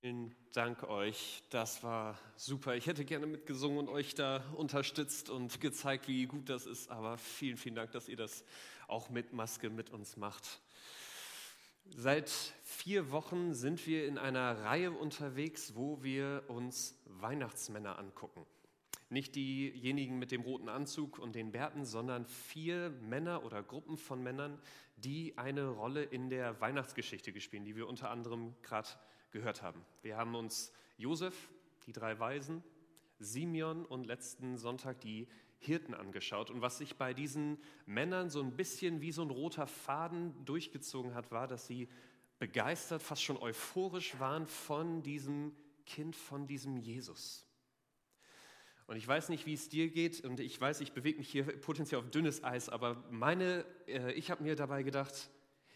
Vielen Dank euch, das war super. Ich hätte gerne mitgesungen und euch da unterstützt und gezeigt, wie gut das ist, aber vielen, vielen Dank, dass ihr das auch mit Maske mit uns macht. Seit vier Wochen sind wir in einer Reihe unterwegs, wo wir uns Weihnachtsmänner angucken. Nicht diejenigen mit dem roten Anzug und den Bärten, sondern vier Männer oder Gruppen von Männern, die eine Rolle in der Weihnachtsgeschichte gespielt, die wir unter anderem gerade gehört haben. Wir haben uns Josef, die drei Weisen, Simeon und letzten Sonntag die Hirten angeschaut. Und was sich bei diesen Männern so ein bisschen wie so ein roter Faden durchgezogen hat, war, dass sie begeistert, fast schon euphorisch waren von diesem Kind, von diesem Jesus. Und ich weiß nicht, wie es dir geht und ich weiß, ich bewege mich hier potenziell auf dünnes Eis, aber meine, äh, ich habe mir dabei gedacht,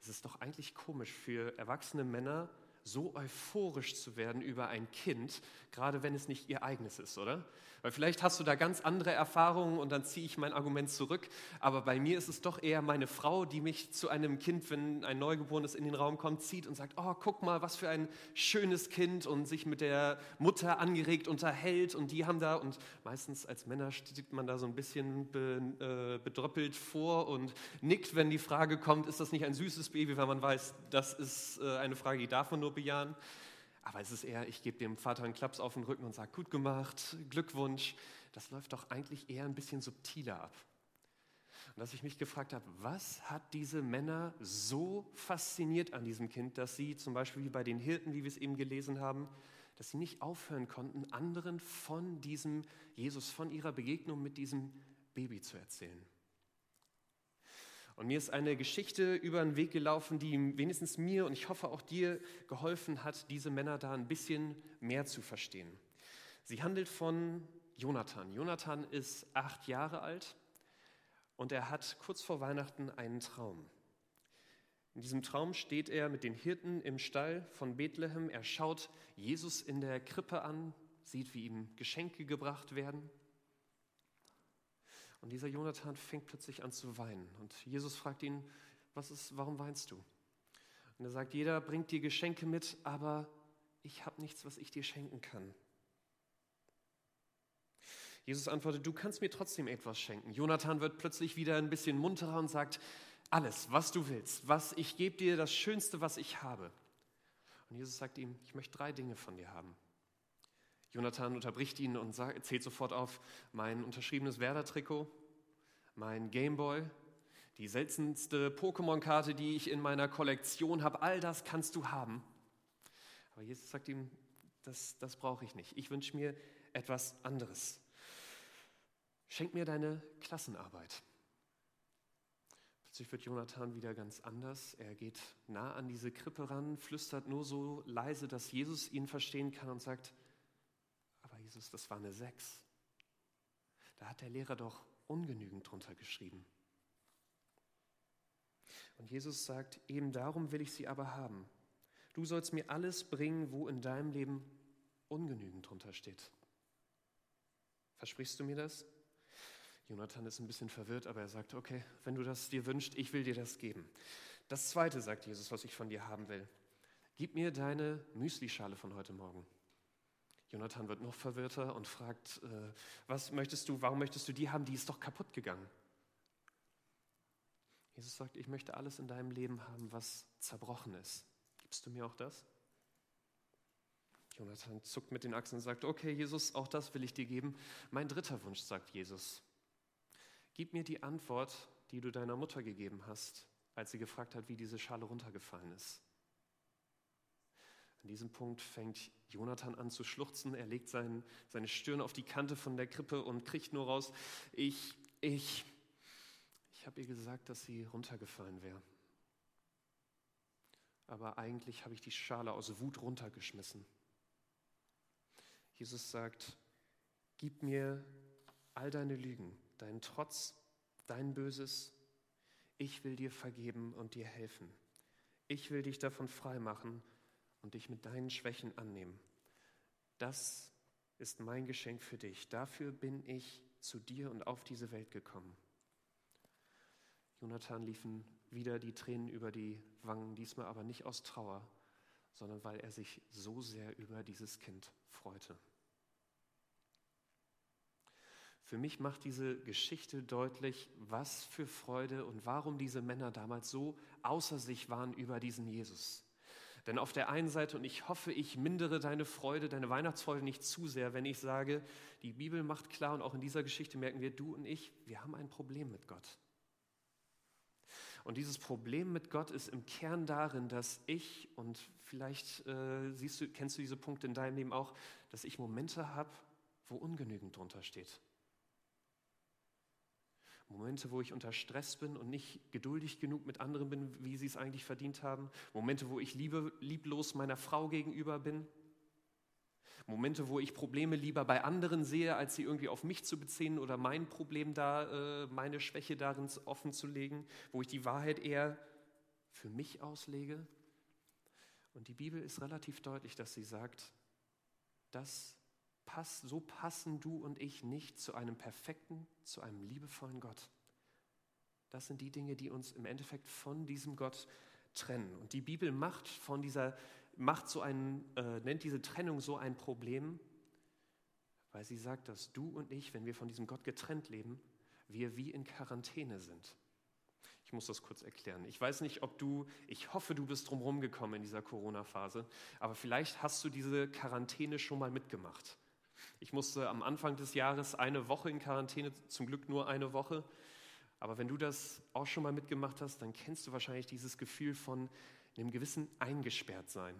es ist doch eigentlich komisch für erwachsene Männer, so euphorisch zu werden über ein Kind, gerade wenn es nicht ihr eigenes ist, oder? Weil vielleicht hast du da ganz andere Erfahrungen und dann ziehe ich mein Argument zurück. Aber bei mir ist es doch eher meine Frau, die mich zu einem Kind, wenn ein Neugeborenes in den Raum kommt, zieht und sagt, oh, guck mal, was für ein schönes Kind und sich mit der Mutter angeregt unterhält und die haben da und meistens als Männer steht man da so ein bisschen be, äh, bedröppelt vor und nickt, wenn die Frage kommt, ist das nicht ein süßes Baby, weil man weiß, das ist äh, eine Frage, die darf man nur bejahen. Aber es ist eher, ich gebe dem Vater einen Klaps auf den Rücken und sage, gut gemacht, Glückwunsch. Das läuft doch eigentlich eher ein bisschen subtiler ab. Und dass ich mich gefragt habe, was hat diese Männer so fasziniert an diesem Kind, dass sie zum Beispiel wie bei den Hirten, wie wir es eben gelesen haben, dass sie nicht aufhören konnten, anderen von diesem Jesus, von ihrer Begegnung mit diesem Baby zu erzählen. Und mir ist eine Geschichte über den Weg gelaufen, die wenigstens mir und ich hoffe auch dir geholfen hat, diese Männer da ein bisschen mehr zu verstehen. Sie handelt von Jonathan. Jonathan ist acht Jahre alt und er hat kurz vor Weihnachten einen Traum. In diesem Traum steht er mit den Hirten im Stall von Bethlehem. Er schaut Jesus in der Krippe an, sieht, wie ihm Geschenke gebracht werden. Und dieser Jonathan fängt plötzlich an zu weinen. Und Jesus fragt ihn, was ist, warum weinst du? Und er sagt, jeder bringt dir Geschenke mit, aber ich habe nichts, was ich dir schenken kann. Jesus antwortet, du kannst mir trotzdem etwas schenken. Jonathan wird plötzlich wieder ein bisschen munterer und sagt, alles, was du willst, was ich gebe dir das Schönste, was ich habe. Und Jesus sagt ihm, ich möchte drei Dinge von dir haben. Jonathan unterbricht ihn und sagt, zählt sofort auf mein unterschriebenes Werder-Trikot, mein Gameboy, die seltenste Pokémon-Karte, die ich in meiner Kollektion habe. All das kannst du haben. Aber Jesus sagt ihm, das, das brauche ich nicht. Ich wünsche mir etwas anderes. Schenk mir deine Klassenarbeit. Plötzlich wird Jonathan wieder ganz anders. Er geht nah an diese Krippe ran, flüstert nur so leise, dass Jesus ihn verstehen kann und sagt, Jesus, das war eine Sechs. Da hat der Lehrer doch ungenügend drunter geschrieben. Und Jesus sagt, eben darum will ich sie aber haben. Du sollst mir alles bringen, wo in deinem Leben ungenügend drunter steht. Versprichst du mir das? Jonathan ist ein bisschen verwirrt, aber er sagt, okay, wenn du das dir wünschst, ich will dir das geben. Das zweite, sagt Jesus, was ich von dir haben will. Gib mir deine Müslischale von heute Morgen. Jonathan wird noch verwirrter und fragt, äh, was möchtest du, warum möchtest du die haben, die ist doch kaputt gegangen. Jesus sagt, ich möchte alles in deinem Leben haben, was zerbrochen ist. Gibst du mir auch das? Jonathan zuckt mit den Achseln und sagt, okay Jesus, auch das will ich dir geben. Mein dritter Wunsch, sagt Jesus, gib mir die Antwort, die du deiner Mutter gegeben hast, als sie gefragt hat, wie diese Schale runtergefallen ist. An diesem Punkt fängt Jonathan an zu schluchzen. Er legt sein, seine Stirn auf die Kante von der Krippe und kriegt nur raus, ich, ich, ich habe ihr gesagt, dass sie runtergefallen wäre. Aber eigentlich habe ich die Schale aus Wut runtergeschmissen. Jesus sagt, gib mir all deine Lügen, deinen Trotz, dein Böses. Ich will dir vergeben und dir helfen. Ich will dich davon freimachen und dich mit deinen Schwächen annehmen. Das ist mein Geschenk für dich. Dafür bin ich zu dir und auf diese Welt gekommen. Jonathan liefen wieder die Tränen über die Wangen, diesmal aber nicht aus Trauer, sondern weil er sich so sehr über dieses Kind freute. Für mich macht diese Geschichte deutlich, was für Freude und warum diese Männer damals so außer sich waren über diesen Jesus. Denn auf der einen Seite, und ich hoffe, ich mindere deine Freude, deine Weihnachtsfreude nicht zu sehr, wenn ich sage, die Bibel macht klar und auch in dieser Geschichte merken wir, du und ich, wir haben ein Problem mit Gott. Und dieses Problem mit Gott ist im Kern darin, dass ich, und vielleicht äh, siehst du, kennst du diese Punkte in deinem Leben auch, dass ich Momente habe, wo ungenügend drunter steht. Momente, wo ich unter Stress bin und nicht geduldig genug mit anderen bin, wie sie es eigentlich verdient haben. Momente, wo ich liebe, lieblos meiner Frau gegenüber bin. Momente, wo ich Probleme lieber bei anderen sehe, als sie irgendwie auf mich zu beziehen oder mein Problem da, äh, meine Schwäche darin offen zu legen, wo ich die Wahrheit eher für mich auslege. Und die Bibel ist relativ deutlich, dass sie sagt, das pass, so passen du und ich nicht zu einem perfekten, zu einem liebevollen Gott. Das sind die Dinge, die uns im Endeffekt von diesem Gott trennen. Und die Bibel macht von dieser, macht so einen, äh, nennt diese Trennung so ein Problem, weil sie sagt, dass du und ich, wenn wir von diesem Gott getrennt leben, wir wie in Quarantäne sind. Ich muss das kurz erklären. Ich weiß nicht, ob du, ich hoffe, du bist drumherum gekommen in dieser Corona-Phase, aber vielleicht hast du diese Quarantäne schon mal mitgemacht. Ich musste am Anfang des Jahres eine Woche in Quarantäne, zum Glück nur eine Woche. Aber wenn du das auch schon mal mitgemacht hast, dann kennst du wahrscheinlich dieses Gefühl von einem gewissen Eingesperrtsein.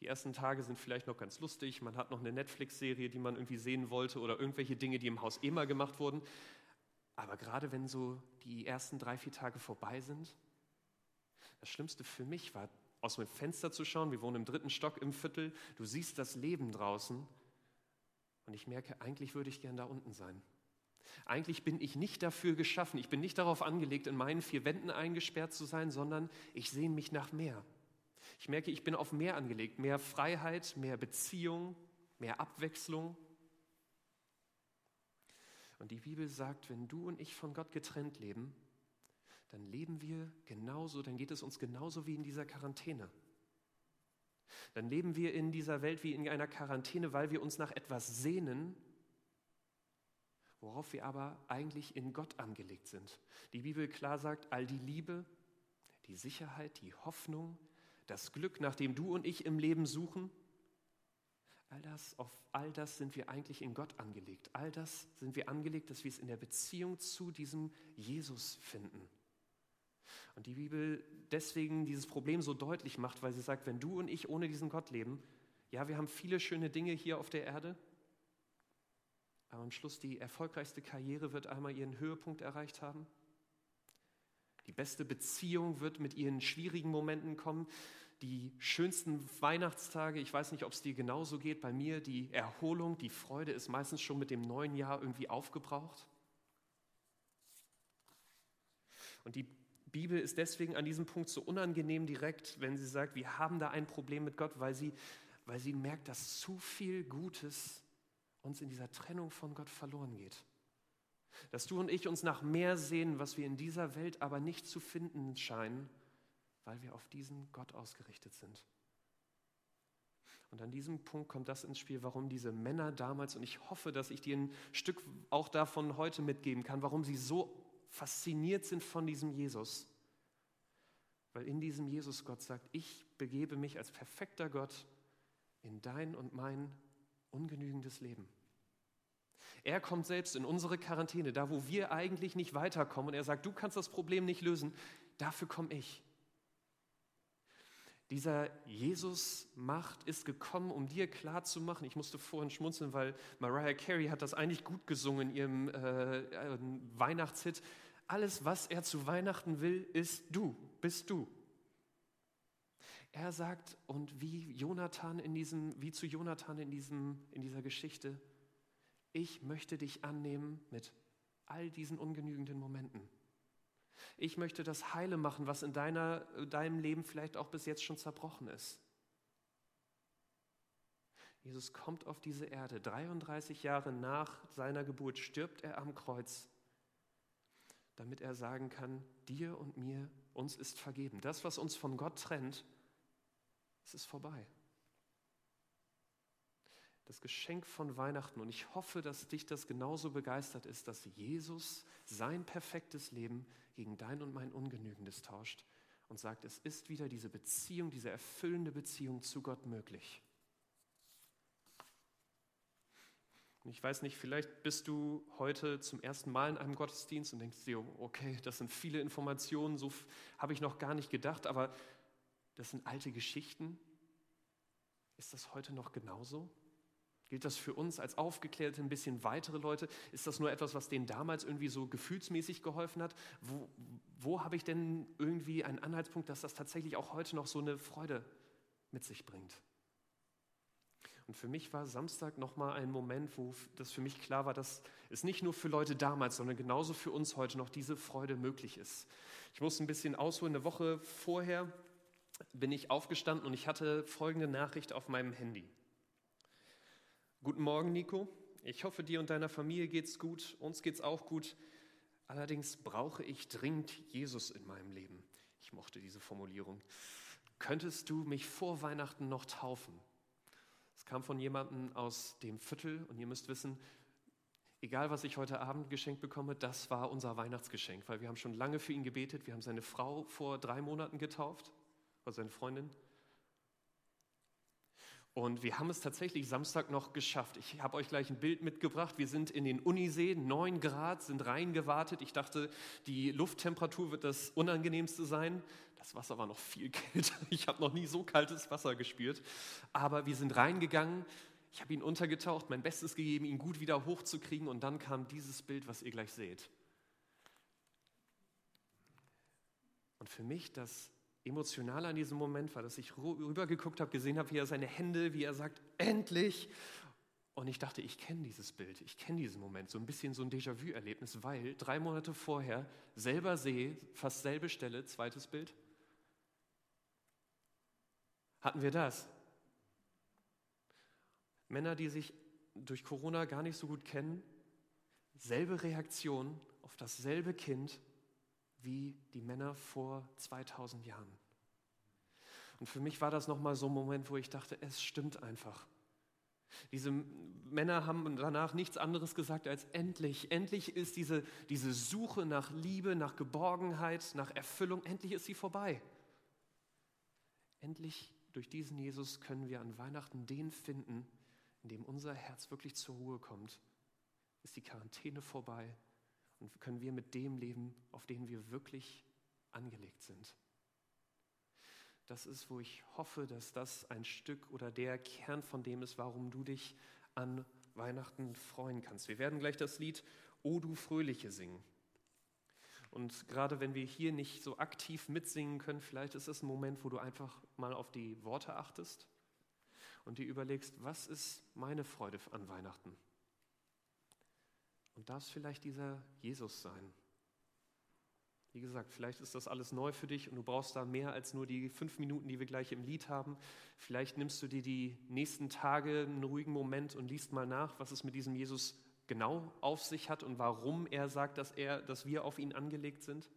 Die ersten Tage sind vielleicht noch ganz lustig, man hat noch eine Netflix-Serie, die man irgendwie sehen wollte oder irgendwelche Dinge, die im Haus eh mal gemacht wurden. Aber gerade wenn so die ersten drei, vier Tage vorbei sind, das Schlimmste für mich war, aus dem Fenster zu schauen. Wir wohnen im dritten Stock im Viertel. Du siehst das Leben draußen und ich merke, eigentlich würde ich gern da unten sein. Eigentlich bin ich nicht dafür geschaffen, ich bin nicht darauf angelegt, in meinen vier Wänden eingesperrt zu sein, sondern ich sehne mich nach mehr. Ich merke, ich bin auf mehr angelegt, mehr Freiheit, mehr Beziehung, mehr Abwechslung. Und die Bibel sagt, wenn du und ich von Gott getrennt leben, dann leben wir genauso, dann geht es uns genauso wie in dieser Quarantäne. Dann leben wir in dieser Welt wie in einer Quarantäne, weil wir uns nach etwas sehnen, worauf wir aber eigentlich in Gott angelegt sind. Die Bibel klar sagt, all die Liebe, die Sicherheit, die Hoffnung, das Glück, nach dem du und ich im Leben suchen, all das, auf all das sind wir eigentlich in Gott angelegt. All das sind wir angelegt, dass wir es in der Beziehung zu diesem Jesus finden. Und die Bibel deswegen dieses Problem so deutlich macht, weil sie sagt, wenn du und ich ohne diesen Gott leben, ja, wir haben viele schöne Dinge hier auf der Erde, aber am Schluss die erfolgreichste Karriere wird einmal ihren Höhepunkt erreicht haben. Die beste Beziehung wird mit ihren schwierigen Momenten kommen. Die schönsten Weihnachtstage, ich weiß nicht, ob es dir genauso geht, bei mir die Erholung, die Freude ist meistens schon mit dem neuen Jahr irgendwie aufgebraucht. Und die Bibel ist deswegen an diesem Punkt so unangenehm direkt, wenn sie sagt, wir haben da ein Problem mit Gott, weil sie, weil sie merkt, dass zu viel Gutes uns in dieser Trennung von Gott verloren geht. Dass du und ich uns nach mehr sehen, was wir in dieser Welt aber nicht zu finden scheinen, weil wir auf diesen Gott ausgerichtet sind. Und an diesem Punkt kommt das ins Spiel, warum diese Männer damals, und ich hoffe, dass ich dir ein Stück auch davon heute mitgeben kann, warum sie so fasziniert sind von diesem Jesus. Weil in diesem Jesus Gott sagt, ich begebe mich als perfekter Gott in dein und mein ungenügendes Leben. Er kommt selbst in unsere Quarantäne, da wo wir eigentlich nicht weiterkommen. Und er sagt, du kannst das Problem nicht lösen, dafür komme ich. Dieser Jesus Macht ist gekommen, um dir klarzumachen. Ich musste vorhin schmunzeln, weil Mariah Carey hat das eigentlich gut gesungen in ihrem äh, äh, Weihnachtshit. Alles, was er zu Weihnachten will, ist du, bist du. Er sagt, und wie Jonathan in diesem, wie zu Jonathan in, diesem, in dieser Geschichte, ich möchte dich annehmen mit all diesen ungenügenden Momenten. Ich möchte das Heile machen, was in deiner, deinem Leben vielleicht auch bis jetzt schon zerbrochen ist. Jesus kommt auf diese Erde. 33 Jahre nach seiner Geburt stirbt er am Kreuz, damit er sagen kann, dir und mir, uns ist vergeben. Das, was uns von Gott trennt, Es ist vorbei. Das Geschenk von Weihnachten. Und ich hoffe, dass dich das genauso begeistert ist, dass Jesus sein perfektes Leben gegen dein und mein Ungenügendes tauscht und sagt, es ist wieder diese Beziehung, diese erfüllende Beziehung zu Gott möglich. Und ich weiß nicht, vielleicht bist du heute zum ersten Mal in einem Gottesdienst und denkst dir, okay, das sind viele Informationen, so habe ich noch gar nicht gedacht, aber das sind alte Geschichten. Ist das heute noch genauso? Gilt das für uns als aufgeklärte, ein bisschen weitere Leute? Ist das nur etwas, was denen damals irgendwie so gefühlsmäßig geholfen hat? Wo, wo habe ich denn irgendwie einen Anhaltspunkt, dass das tatsächlich auch heute noch so eine Freude mit sich bringt? Und für mich war Samstag nochmal ein Moment, wo das für mich klar war, dass es nicht nur für Leute damals, sondern genauso für uns heute noch diese Freude möglich ist. Ich muss ein bisschen ausholen. Eine Woche vorher bin ich aufgestanden und ich hatte folgende Nachricht auf meinem Handy. Guten Morgen, Nico. Ich hoffe, dir und deiner Familie geht's gut. Uns geht's auch gut. Allerdings brauche ich dringend Jesus in meinem Leben. Ich mochte diese Formulierung. Könntest du mich vor Weihnachten noch taufen? Es kam von jemandem aus dem Viertel und ihr müsst wissen, egal was ich heute Abend geschenkt bekomme, das war unser Weihnachtsgeschenk, weil wir haben schon lange für ihn gebetet. Wir haben seine Frau vor drei Monaten getauft, oder seine Freundin. Und wir haben es tatsächlich Samstag noch geschafft. Ich habe euch gleich ein Bild mitgebracht. Wir sind in den Unisee, 9 Grad, sind reingewartet. Ich dachte, die Lufttemperatur wird das Unangenehmste sein. Das Wasser war noch viel kälter. Ich habe noch nie so kaltes Wasser gespürt. Aber wir sind reingegangen. Ich habe ihn untergetaucht, mein Bestes gegeben, ihn gut wieder hochzukriegen. Und dann kam dieses Bild, was ihr gleich seht. Und für mich das Emotionale an diesem Moment war, dass ich rübergeguckt habe, gesehen habe, wie er seine Hände, wie er sagt, endlich. Und ich dachte, ich kenne dieses Bild, ich kenne diesen Moment, so ein bisschen so ein Déjà-vu-Erlebnis, weil drei Monate vorher, selber See, fast selbe Stelle, zweites Bild, hatten wir das. Männer, die sich durch Corona gar nicht so gut kennen, selbe Reaktion auf dasselbe Kind wie die Männer vor 2000 Jahren. Und für mich war das nochmal so ein Moment, wo ich dachte, es stimmt einfach. Diese Männer haben danach nichts anderes gesagt als endlich, endlich ist diese, diese Suche nach Liebe, nach Geborgenheit, nach Erfüllung, endlich ist sie vorbei. Endlich durch diesen Jesus können wir an Weihnachten den finden, in dem unser Herz wirklich zur Ruhe kommt. Ist die Quarantäne vorbei und können wir mit dem leben, auf den wir wirklich angelegt sind. Das ist, wo ich hoffe, dass das ein Stück oder der Kern von dem ist, warum du dich an Weihnachten freuen kannst. Wir werden gleich das Lied O du Fröhliche singen. Und gerade wenn wir hier nicht so aktiv mitsingen können, vielleicht ist es ein Moment, wo du einfach mal auf die Worte achtest und dir überlegst, was ist meine Freude an Weihnachten? Und darf es vielleicht dieser Jesus sein? Wie gesagt, vielleicht ist das alles neu für dich und du brauchst da mehr als nur die fünf Minuten, die wir gleich im Lied haben. Vielleicht nimmst du dir die nächsten Tage einen ruhigen Moment und liest mal nach, was es mit diesem Jesus genau auf sich hat und warum er sagt, dass, er, dass wir auf ihn angelegt sind.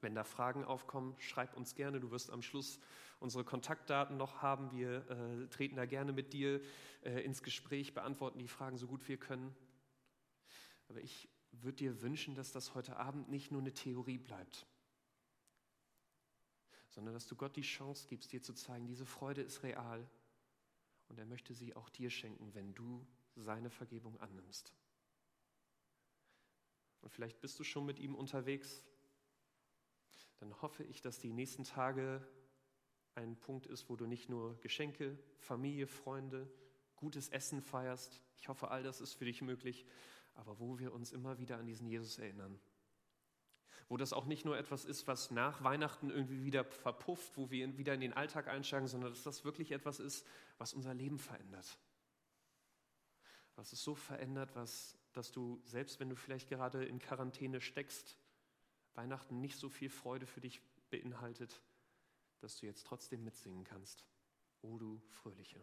Wenn da Fragen aufkommen, schreib uns gerne. Du wirst am Schluss unsere Kontaktdaten noch haben. Wir äh, treten da gerne mit dir äh, ins Gespräch, beantworten die Fragen so gut wir können. Aber ich würde dir wünschen, dass das heute Abend nicht nur eine Theorie bleibt, sondern dass du Gott die Chance gibst, dir zu zeigen, diese Freude ist real und er möchte sie auch dir schenken, wenn du seine Vergebung annimmst. Und vielleicht bist du schon mit ihm unterwegs. Dann hoffe ich, dass die nächsten Tage ein Punkt ist, wo du nicht nur Geschenke, Familie, Freunde, gutes Essen feierst. Ich hoffe, all das ist für dich möglich, aber wo wir uns immer wieder an diesen Jesus erinnern. Wo das auch nicht nur etwas ist, was nach Weihnachten irgendwie wieder verpufft, wo wir wieder in den Alltag einsteigen, sondern dass das wirklich etwas ist, was unser Leben verändert was es so verändert, was, dass du, selbst wenn du vielleicht gerade in Quarantäne steckst, Weihnachten nicht so viel Freude für dich beinhaltet, dass du jetzt trotzdem mitsingen kannst. O du Fröhliche.